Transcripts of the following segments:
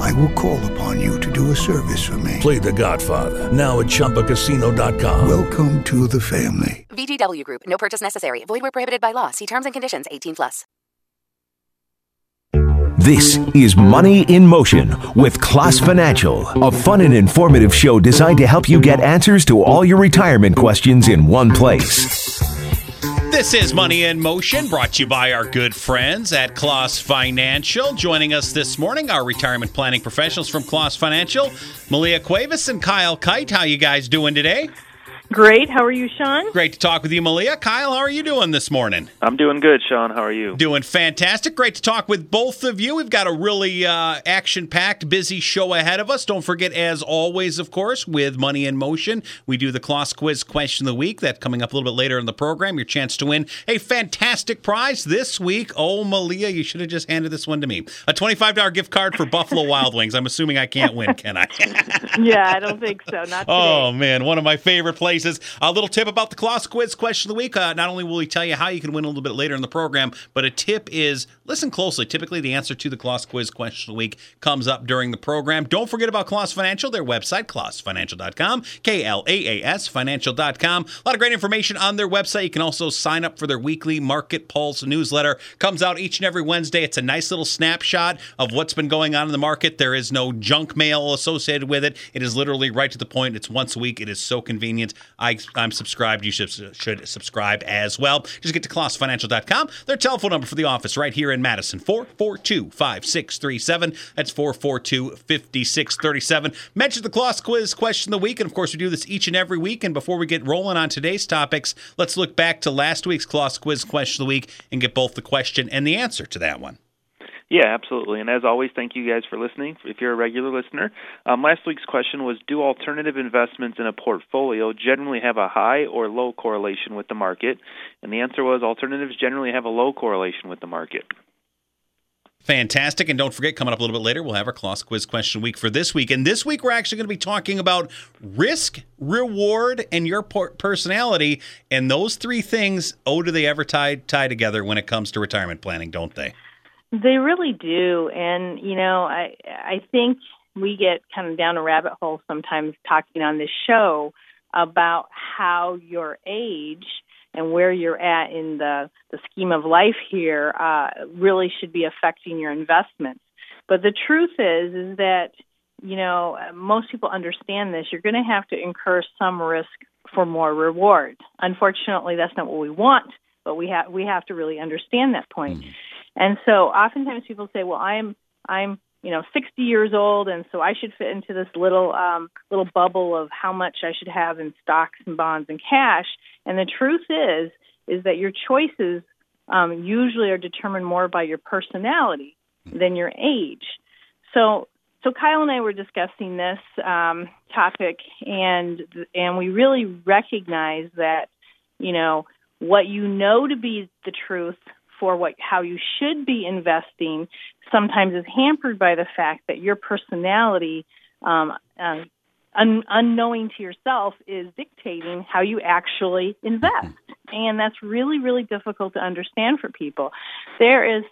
I will call upon you to do a service for me. Play The Godfather now at ChumbaCasino.com. Welcome to the family. VGW Group. No purchase necessary. Void where prohibited by law. See terms and conditions. 18 plus. This is Money in Motion with Klaas Financial, a fun and informative show designed to help you get answers to all your retirement questions in one place. This is Money in Motion, brought to you by our good friends at Klaas Financial. Joining us this morning, our retirement planning professionals from Klaas Financial, Malia Cuevas and Kyle Kite. How you guys doing today? Great. How are you, Sean? Great to talk with you, Malia. Kyle, how are you doing this morning? I'm doing good, Sean. How are you? Doing fantastic. Great to talk with both of you. We've got a really uh, action packed, busy show ahead of us. Don't forget, as always, of course, with Money in Motion, we do the Klaas Quiz Question of the Week. That coming up a little bit later in the program. Your chance to win a fantastic prize this week. Oh, Malia, you should have just handed this one to me. A $25 gift card for Buffalo Wild Wings. I'm assuming I can't win, can I? yeah, I don't think so. Not today. Oh, man. One of my favorite places. A little tip about the Klaas Quiz question of the week. Uh, not only will he tell you how you can win a little bit later in the program, but a tip is listen closely. Typically, the answer to the Klaas Quiz question of the week comes up during the program. Don't forget about Klaas Financial, their website, klaasfinancial.com, K L A A S, financial.com. A lot of great information on their website. You can also sign up for their weekly Market Pulse newsletter. Comes out each and every Wednesday. It's a nice little snapshot of what's been going on in the market. There is no junk mail associated with it. It is literally right to the point. It's once a week. It is so convenient. I I'm subscribed. You should, should subscribe as well. Just get to klaasfinancial.com. Their telephone number for the office right here in Madison 442 5637. That's 442 5637. Mention the Klaas Quiz question of the week. And of course, we do this each and every week. And before we get rolling on today's topics, let's look back to last week's Klaas Quiz question of the week and get both the question and the answer to that one. Yeah, absolutely. And as always, thank you guys for listening. If you're a regular listener, um, last week's question was Do alternative investments in a portfolio generally have a high or low correlation with the market? And the answer was alternatives generally have a low correlation with the market. Fantastic. And don't forget, coming up a little bit later, we'll have our Klaas Quiz question week for this week. And this week, we're actually going to be talking about risk, reward, and your personality. And those three things, oh, do they ever tie, tie together when it comes to retirement planning, don't they? They really do, and you know, I I think we get kind of down a rabbit hole sometimes talking on this show about how your age and where you're at in the the scheme of life here uh, really should be affecting your investments. But the truth is, is that you know most people understand this. You're going to have to incur some risk for more reward. Unfortunately, that's not what we want, but we have we have to really understand that point. Mm-hmm. And so oftentimes people say, well, I'm, I'm, you know, 60 years old, and so I should fit into this little, um, little bubble of how much I should have in stocks and bonds and cash. And the truth is, is that your choices um, usually are determined more by your personality than your age. So, so Kyle and I were discussing this um, topic, and and we really recognize that, you know, what you know to be the truth for what how you should be investing sometimes is hampered by the fact that your personality um, uh, un- unknowing to yourself is dictating how you actually invest. And that's really really difficult to understand for people. There is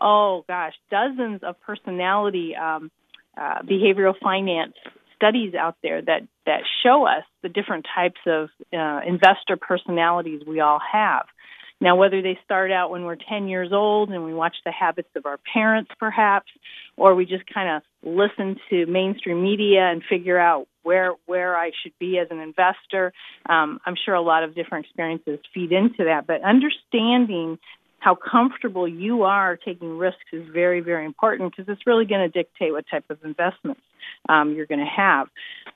oh gosh dozens of personality um, uh, behavioral finance studies out there that that show us the different types of uh, investor personalities we all have now, whether they start out when we're 10 years old and we watch the habits of our parents, perhaps, or we just kind of listen to mainstream media and figure out where where I should be as an investor, um, I'm sure a lot of different experiences feed into that. But understanding how comfortable you are taking risks is very, very important because it's really going to dictate what type of investments um, you're going to have.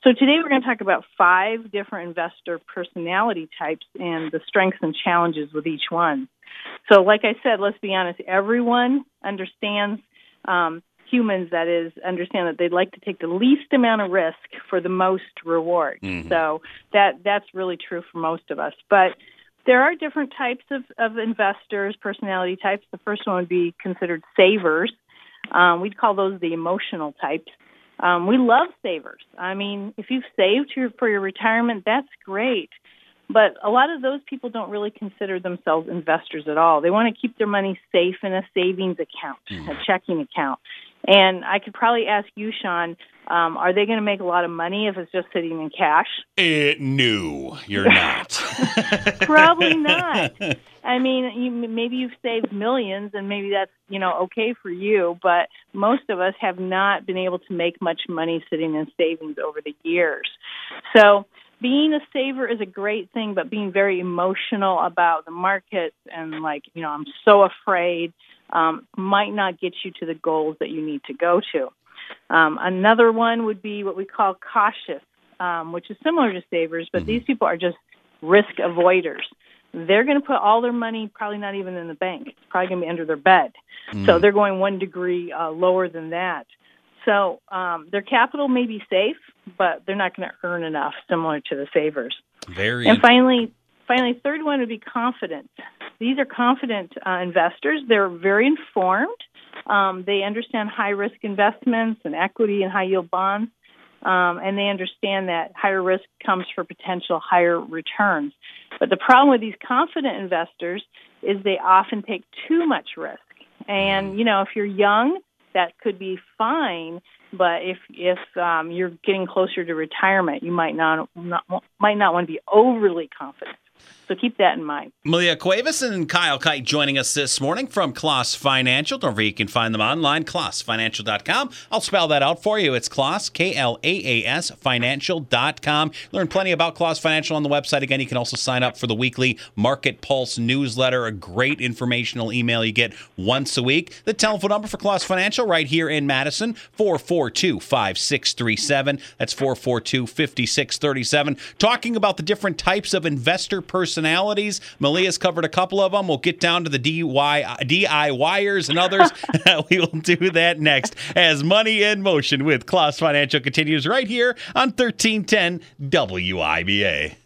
So today we're going to talk about five different investor personality types and the strengths and challenges with each one. So, like I said, let's be honest, everyone understands. Um, humans that is understand that they'd like to take the least amount of risk for the most reward. Mm-hmm. So that that's really true for most of us. But there are different types of, of investors, personality types. The first one would be considered savers. Um, we'd call those the emotional types. Um, we love savers. I mean, if you've saved your, for your retirement, that's great. But a lot of those people don't really consider themselves investors at all. They want to keep their money safe in a savings account, mm. a checking account. And I could probably ask you, Sean, um, are they going to make a lot of money if it's just sitting in cash? Uh, no, you're not. probably not. I mean, you, maybe you've saved millions, and maybe that's you know okay for you. But most of us have not been able to make much money sitting in savings over the years. So being a saver is a great thing, but being very emotional about the markets and like you know I'm so afraid um, might not get you to the goals that you need to go to. Um, another one would be what we call cautious, um, which is similar to savers, but mm-hmm. these people are just risk avoiders. They're going to put all their money, probably not even in the bank. It's probably going to be under their bed. Mm-hmm. So they're going one degree uh, lower than that. So um, their capital may be safe, but they're not going to earn enough, similar to the savers. Very. And finally, finally, third one would be confident. These are confident uh, investors. They're very informed. Um, they understand high risk investments and equity and high yield bonds. Um, and they understand that higher risk comes for potential higher returns. But the problem with these confident investors is they often take too much risk. And, you know, if you're young, that could be fine. But if if um, you're getting closer to retirement, you might not, not might not want to be overly confident. So keep that in mind. Malia Cuevas and Kyle Kite joining us this morning from Klaas Financial. Don't forget you can find them online, klaasfinancial.com. I'll spell that out for you. It's Klaas, K L A A S, financial.com. Learn plenty about Klaas Financial on the website. Again, you can also sign up for the weekly Market Pulse newsletter, a great informational email you get once a week. The telephone number for Klaas Financial right here in Madison, 442 5637. That's 442 5637. Talking about the different types of investor personalities. Malia's covered a couple of them. We'll get down to the DIY, DIYers and others. we will do that next as Money in Motion with Klaas Financial continues right here on 1310 WIBA.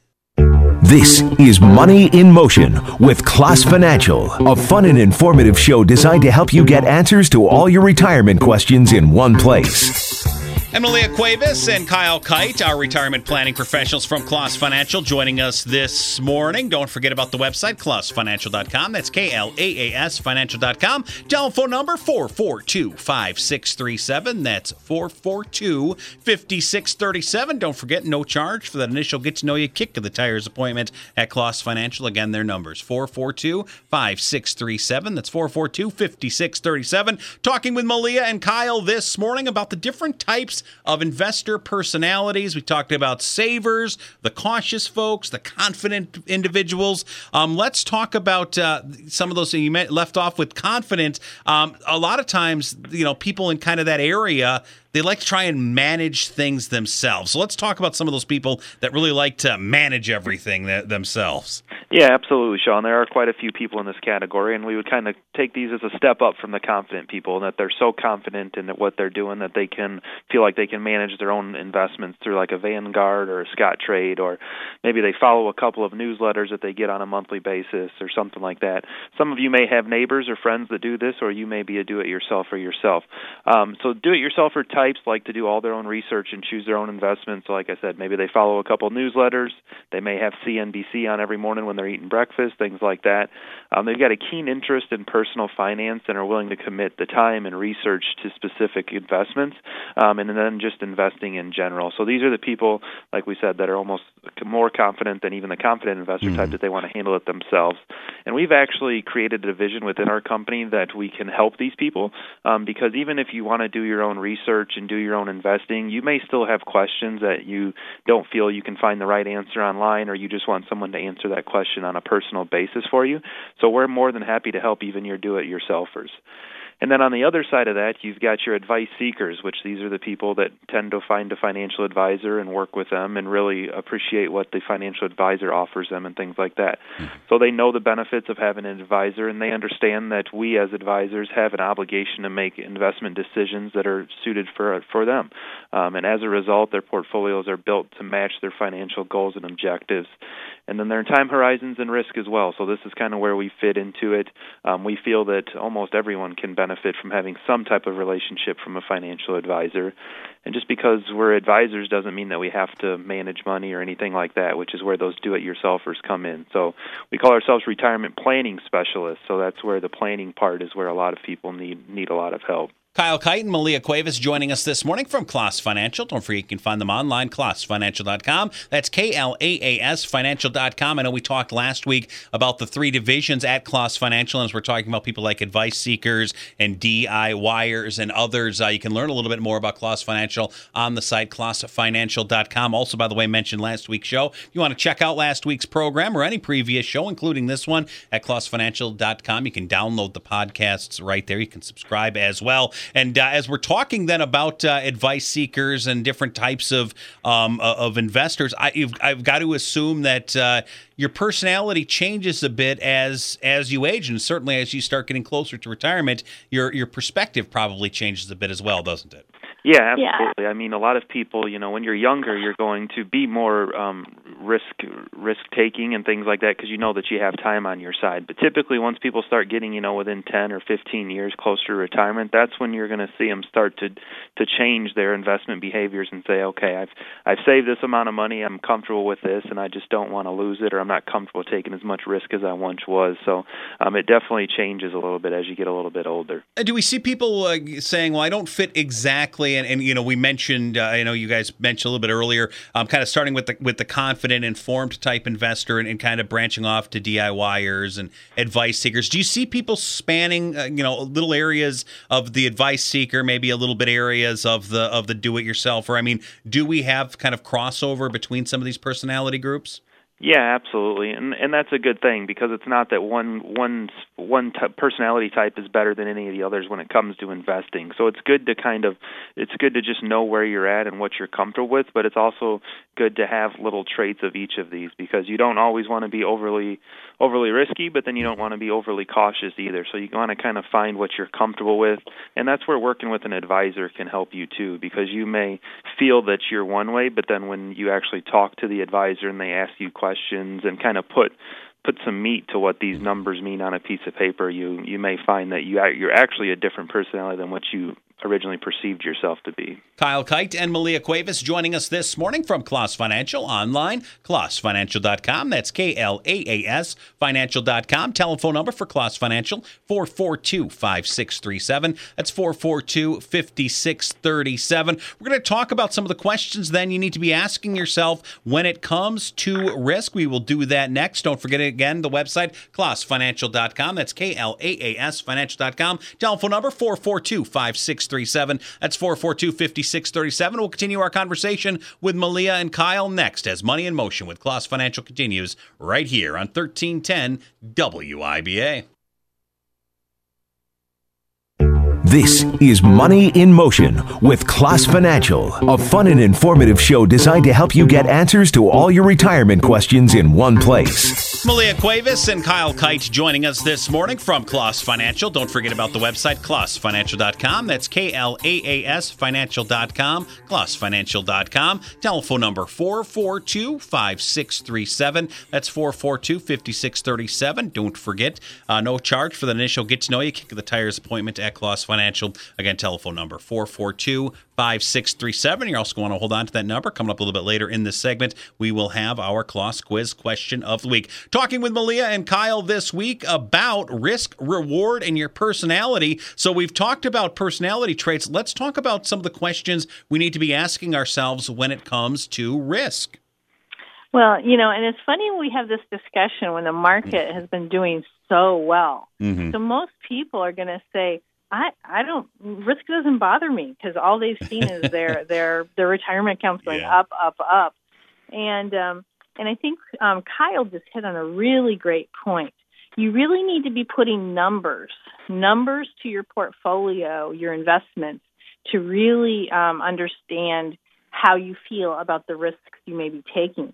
This is Money in Motion with Klaas Financial, a fun and informative show designed to help you get answers to all your retirement questions in one place. Emilia Cuevas and Kyle Kite, our retirement planning professionals from Klaas Financial, joining us this morning. Don't forget about the website, klaasfinancial.com. That's K L A A S financial.com. Telephone number 442 5637. That's 442 5637. Don't forget, no charge for that initial get to know you kick of the tires appointment at Klaas Financial. Again, their numbers 442 5637. That's 442 5637. Talking with Malia and Kyle this morning about the different types of investor personalities. We talked about savers, the cautious folks, the confident individuals. Um, let's talk about uh, some of those things you left off with confident. Um, a lot of times, you know, people in kind of that area they like to try and manage things themselves. So let's talk about some of those people that really like to manage everything th- themselves. Yeah, absolutely, Sean. There are quite a few people in this category, and we would kind of take these as a step up from the confident people, that they're so confident in what they're doing that they can feel like they can manage their own investments through like a Vanguard or a Scottrade, or maybe they follow a couple of newsletters that they get on a monthly basis or something like that. Some of you may have neighbors or friends that do this, or you may be a do-it-yourselfer yourself. Um, so do-it-yourselfer types like to do all their own research and choose their own investments. So like I said, maybe they follow a couple newsletters. They may have CNBC on every morning when they're eating breakfast, things like that. Um, they've got a keen interest in personal finance and are willing to commit the time and research to specific investments, um, and then just investing in general. So these are the people, like we said, that are almost more confident than even the confident investor mm-hmm. type that they want to handle it themselves. And we've actually created a division within our company that we can help these people um, because even if you want to do your own research research and do your own investing, you may still have questions that you don't feel you can find the right answer online, or you just want someone to answer that question on a personal basis for you. So we're more than happy to help even your do it yourselfers. And then on the other side of that, you've got your advice seekers, which these are the people that tend to find a financial advisor and work with them and really appreciate what the financial advisor offers them and things like that. Mm-hmm. So they know the benefits of having an advisor and they understand that we as advisors have an obligation to make investment decisions that are suited for for them. Um, and as a result, their portfolios are built to match their financial goals and objectives. And then there are time horizons and risk as well. So this is kind of where we fit into it. Um, we feel that almost everyone can benefit from having some type of relationship from a financial advisor. And just because we're advisors doesn't mean that we have to manage money or anything like that, which is where those do-it-yourselfers come in. So we call ourselves retirement planning specialists. So that's where the planning part is where a lot of people need need a lot of help. Kyle Kite and Malia Cuevas joining us this morning from Klaas Financial. Don't forget you can find them online, klaasfinancial.com. That's K L A A S financial.com. I know we talked last week about the three divisions at Klaas Financial, and as we're talking about people like advice seekers and DIYers and others, uh, you can learn a little bit more about Klaas Financial on the site, klaasfinancial.com. Also, by the way, mentioned last week's show. If you want to check out last week's program or any previous show, including this one at klaasfinancial.com, you can download the podcasts right there. You can subscribe as well. And uh, as we're talking then about uh, advice seekers and different types of um, of investors, I, have got to assume that uh, your personality changes a bit as as you age, and certainly as you start getting closer to retirement, your your perspective probably changes a bit as well, doesn't it? Yeah, absolutely. Yeah. I mean, a lot of people, you know, when you're younger, you're going to be more um, risk risk taking and things like that because you know that you have time on your side. But typically, once people start getting, you know, within 10 or 15 years closer to retirement, that's when you're going to see them start to to change their investment behaviors and say, okay, I've I've saved this amount of money, I'm comfortable with this, and I just don't want to lose it, or I'm not comfortable taking as much risk as I once was. So um, it definitely changes a little bit as you get a little bit older. Do we see people uh, saying, well, I don't fit exactly? And, and you know we mentioned uh, I know you guys mentioned a little bit earlier, um, kind of starting with the with the confident, informed type investor, and, and kind of branching off to DIYers and advice seekers. Do you see people spanning uh, you know little areas of the advice seeker, maybe a little bit areas of the of the do it yourself? Or I mean, do we have kind of crossover between some of these personality groups? Yeah, absolutely, and and that's a good thing because it's not that one one one t- personality type is better than any of the others when it comes to investing. So it's good to kind of it's good to just know where you're at and what you're comfortable with, but it's also good to have little traits of each of these because you don't always want to be overly overly risky, but then you don't want to be overly cautious either. So you want to kind of find what you're comfortable with, and that's where working with an advisor can help you too because you may feel that you're one way, but then when you actually talk to the advisor and they ask you questions and kind of put put some meat to what these numbers mean on a piece of paper, you you may find that you you're actually a different personality than what you originally perceived yourself to be. Kyle Kite and Malia Cuevas joining us this morning from Klaas Financial online, klaasfinancial.com. That's K L A A S financial.com. Telephone number for Klaas Financial 442 5637. That's 442 5637. We're going to talk about some of the questions then you need to be asking yourself when it comes to risk. We will do that next. Don't forget again the website klaasfinancial.com. That's K L A A S financial.com. Telephone number 442 5637. 5637. That's 442 5637. We'll continue our conversation with Malia and Kyle next as Money in Motion with Klaas Financial continues right here on 1310 WIBA. This is Money in Motion with Klaas Financial, a fun and informative show designed to help you get answers to all your retirement questions in one place. Malia Cuevas and Kyle Kite joining us this morning from Klaas Financial. Don't forget about the website, klaasfinancial.com. That's K L A A S financial.com, klaasfinancial.com. Telephone number 442 5637. That's 442 5637. Don't forget, uh, no charge for the initial get to know you, kick the tires appointment at Financial. Financial. Again, telephone number 442 5637. You're also going to hold on to that number. Coming up a little bit later in this segment, we will have our Klaas quiz question of the week. Talking with Malia and Kyle this week about risk, reward, and your personality. So we've talked about personality traits. Let's talk about some of the questions we need to be asking ourselves when it comes to risk. Well, you know, and it's funny we have this discussion when the market has been doing so well. Mm-hmm. So most people are going to say, I I don't risk doesn't bother me because all they've seen is their their their retirement accounts going yeah. up up up, and um, and I think um, Kyle just hit on a really great point. You really need to be putting numbers numbers to your portfolio, your investments, to really um, understand how you feel about the risks you may be taking.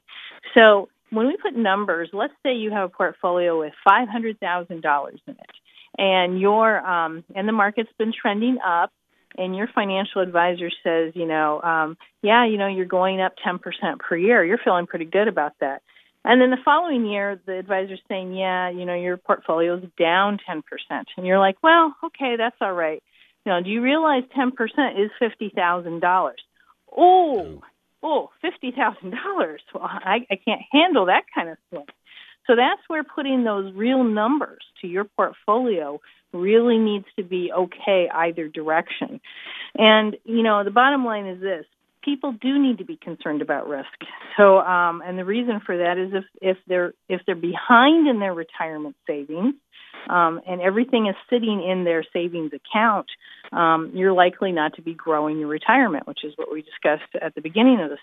So when we put numbers, let's say you have a portfolio with five hundred thousand dollars in it and your um, and the market's been trending up, and your financial advisor says, you know, um, yeah, you know, you're going up 10% per year. You're feeling pretty good about that. And then the following year, the advisor's saying, yeah, you know, your portfolio's down 10%. And you're like, well, okay, that's all right. You know, do you realize 10% is $50,000? Oh, oh, $50,000. Well, I, I can't handle that kind of thing. So that's where putting those real numbers to your portfolio really needs to be okay either direction. And, you know, the bottom line is this people do need to be concerned about risk. So, um, and the reason for that is if if they're if they're behind in their retirement savings, um, and everything is sitting in their savings account, um, you're likely not to be growing your retirement, which is what we discussed at the beginning of this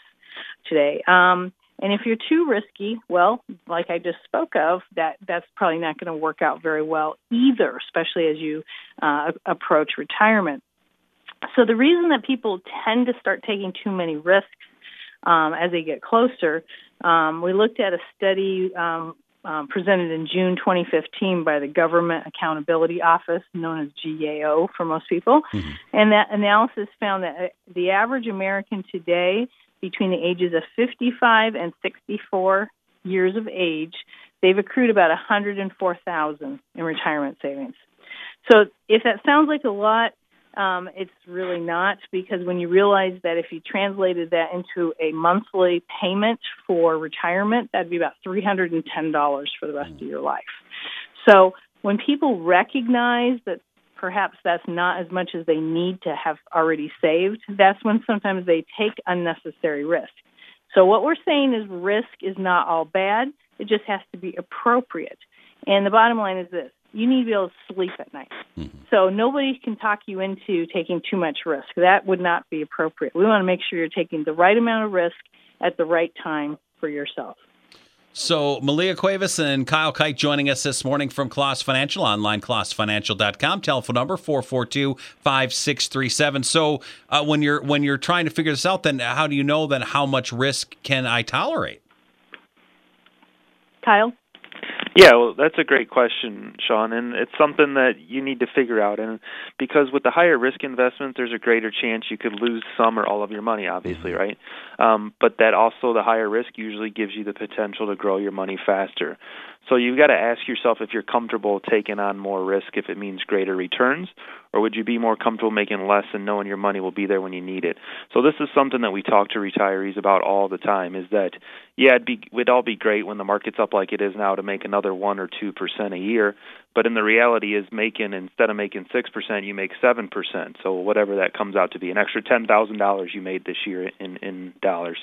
today. Um, and if you're too risky, well, like I just spoke of, that that's probably not going to work out very well either, especially as you uh, approach retirement. So the reason that people tend to start taking too many risks um, as they get closer, um, we looked at a study um, um presented in June 2015 by the Government Accountability Office, known as GAO for most people, mm-hmm. and that analysis found that uh, the average American today, between the ages of 55 and 64 years of age, they've accrued about 104,000 in retirement savings. So if that sounds like a lot, um, it's really not because when you realize that if you translated that into a monthly payment for retirement, that'd be about $310 for the rest of your life. So when people recognize that perhaps that's not as much as they need to have already saved, that's when sometimes they take unnecessary risk. So what we're saying is risk is not all bad, it just has to be appropriate. And the bottom line is this you need to be able to sleep at night. Mm-hmm. So nobody can talk you into taking too much risk. That would not be appropriate. We want to make sure you're taking the right amount of risk at the right time for yourself. So, Malia Cuevas and Kyle Kite joining us this morning from Klaas Financial, online klaasfinancial.com, telephone number 442-5637. So, uh, when you're when you're trying to figure this out, then how do you know then how much risk can I tolerate? Kyle? Yeah, well, that's a great question, Sean, and it's something that you need to figure out. And because with the higher risk investments, there's a greater chance you could lose some or all of your money, obviously, mm-hmm. right? Um, but that also the higher risk usually gives you the potential to grow your money faster. So you've got to ask yourself if you're comfortable taking on more risk if it means greater returns, or would you be more comfortable making less and knowing your money will be there when you need it? So this is something that we talk to retirees about all the time. Is that yeah, it'd be it'd all be great when the market's up like it is now to make another one or two percent a year, but in the reality is making instead of making six percent, you make seven percent. So whatever that comes out to be, an extra ten thousand dollars you made this year in in dollars,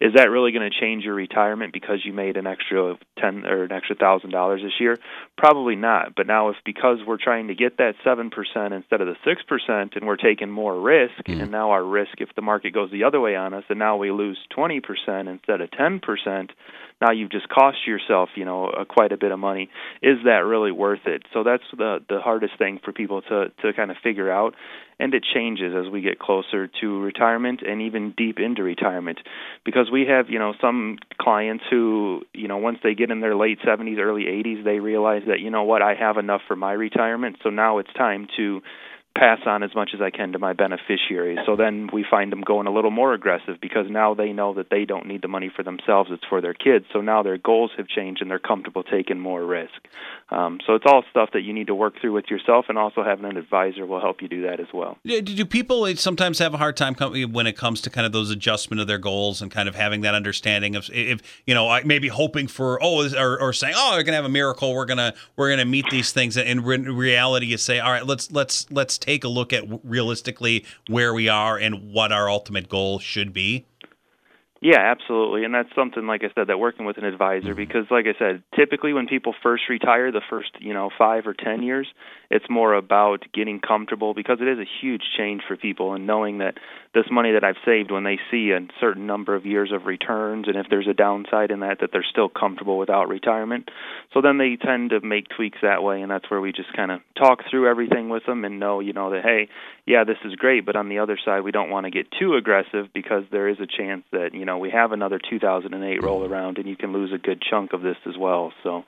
is that really going to change your retirement because you made an extra ten or an extra thousand dollars this year? Probably not. But now if because we're trying to get that seven percent instead of the six percent, and we're taking more risk, mm. and now our risk if the market goes the other way on us, and now we lose twenty percent instead of ten percent now you've just cost yourself, you know, uh, quite a bit of money. Is that really worth it? So that's the the hardest thing for people to to kind of figure out, and it changes as we get closer to retirement and even deep into retirement, because we have you know some clients who you know once they get in their late 70s, early 80s, they realize that you know what I have enough for my retirement, so now it's time to pass on as much as I can to my beneficiaries. So then we find them going a little more aggressive because now they know that they don't need the money for themselves, it's for their kids. So now their goals have changed and they're comfortable taking more risk. Um, so it's all stuff that you need to work through with yourself, and also having an advisor will help you do that as well. Do people eh, sometimes have a hard time eh, when it comes to kind of those adjustment of their goals and kind of having that understanding of eh, if you know maybe hoping for oh or, or saying oh we're gonna have a miracle we're gonna we're gonna meet these things and in reality you say all right let's let's let's take a look at realistically where we are and what our ultimate goal should be? Yeah, absolutely. And that's something like I said that working with an advisor mm-hmm. because like I said, typically when people first retire the first, you know, 5 or 10 years, it's more about getting comfortable because it is a huge change for people and knowing that this money that I've saved when they see a certain number of years of returns and if there's a downside in that that they're still comfortable without retirement. So then they tend to make tweaks that way and that's where we just kind of talk through everything with them and know, you know, that hey, yeah, this is great, but on the other side we don't want to get too aggressive because there is a chance that, you know, we have another 2008 roll mm-hmm. around and you can lose a good chunk of this as well. So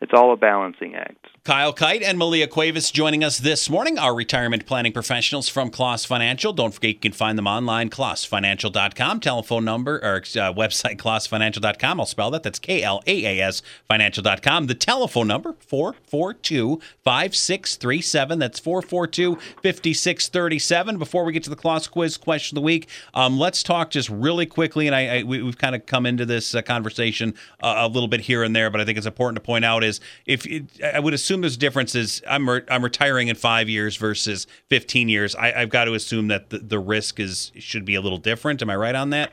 it's all a balancing act. Kyle Kite and Malia Cuevas joining us this morning, our retirement planning professionals from Klaas Financial. Don't forget you can find them online, klaasfinancial.com. Telephone number or uh, website, klaasfinancial.com. I'll spell that. That's K L A A S financial.com. The telephone number, 442 5637. That's 442 5637. Before we get to the Klaas quiz question of the week, um, let's talk just really quickly. And I, I we, have kind of come into this uh, conversation uh, a little bit here and there, but I think it's important to point out is if it, I would assume there's differences. I'm re- I'm retiring in five years versus 15 years. I, have got to assume that the, the risk is should be a little different. Am I right on that?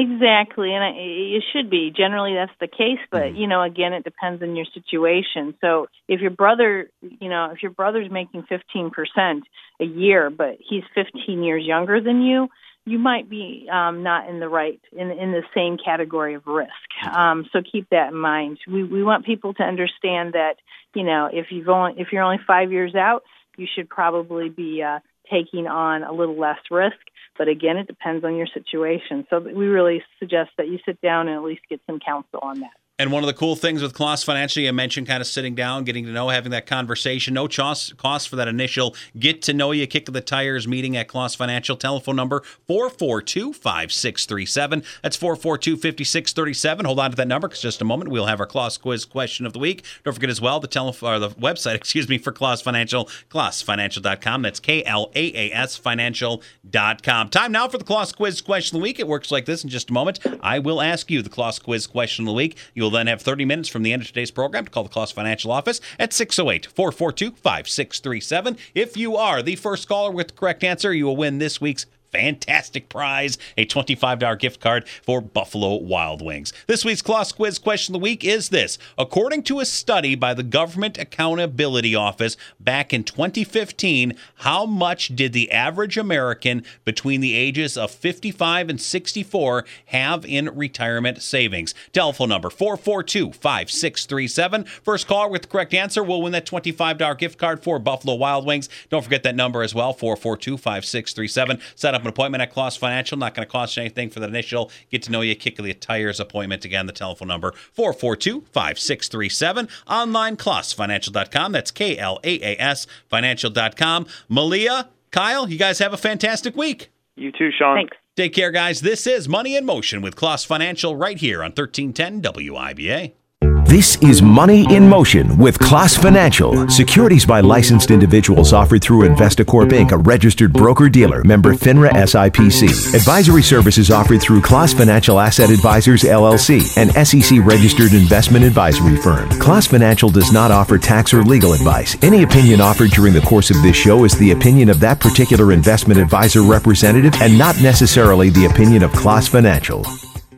Exactly, and it should be. Generally, that's the case, but mm-hmm. you know, again, it depends on your situation. So, if your brother, you know, if your brother's making fifteen percent a year, but he's fifteen years younger than you, you might be um, not in the right in in the same category of risk. Um, so keep that in mind. We we want people to understand that you know if you've only if you're only five years out, you should probably be uh, taking on a little less risk. But again, it depends on your situation. So we really suggest that you sit down and at least get some counsel on that. And one of the cool things with Klaas Financial, you mentioned kind of sitting down, getting to know, having that conversation. No cost, cost for that initial get to know you, kick of the tires meeting at Klaas Financial. Telephone number 442 5637. That's 442 5637. Hold on to that number because just a moment we'll have our Klaas quiz question of the week. Don't forget as well the telephone or the website, excuse me, for Klaas Financial, klaasfinancial.com. That's K L A A S financial.com. Time now for the Klaas quiz question of the week. It works like this in just a moment. I will ask you the Klaas quiz question of the week. You'll will then have 30 minutes from the end of today's program to call the Klaas Financial Office at 608 442 5637. If you are the first caller with the correct answer, you will win this week's fantastic prize a $25 gift card for Buffalo Wild Wings. This week's Klaas Quiz question of the week is this According to a study by the Government Accountability Office back in 2015, how much did the average American between the ages of 55 and 64 have in retirement savings? Telephone number 442 5637. First caller with the correct answer will win that $25 gift card for Buffalo Wild Wings. Don't forget that number as well 442 5637. Set up up an appointment at Klaas Financial. Not going to cost you anything for the initial get to know you, kick the tires appointment. Again, the telephone number 442 5637. Online, klaasfinancial.com. That's K L A A S financial.com. Malia, Kyle, you guys have a fantastic week. You too, Sean. Thanks. Take care, guys. This is Money in Motion with Klaas Financial right here on 1310 WIBA. This is Money in Motion with Klaas Financial. Securities by licensed individuals offered through Investacorp Inc., a registered broker dealer, member FINRA SIPC. Advisory services offered through Klaas Financial Asset Advisors LLC, an SEC registered investment advisory firm. Klaas Financial does not offer tax or legal advice. Any opinion offered during the course of this show is the opinion of that particular investment advisor representative and not necessarily the opinion of Klaas Financial.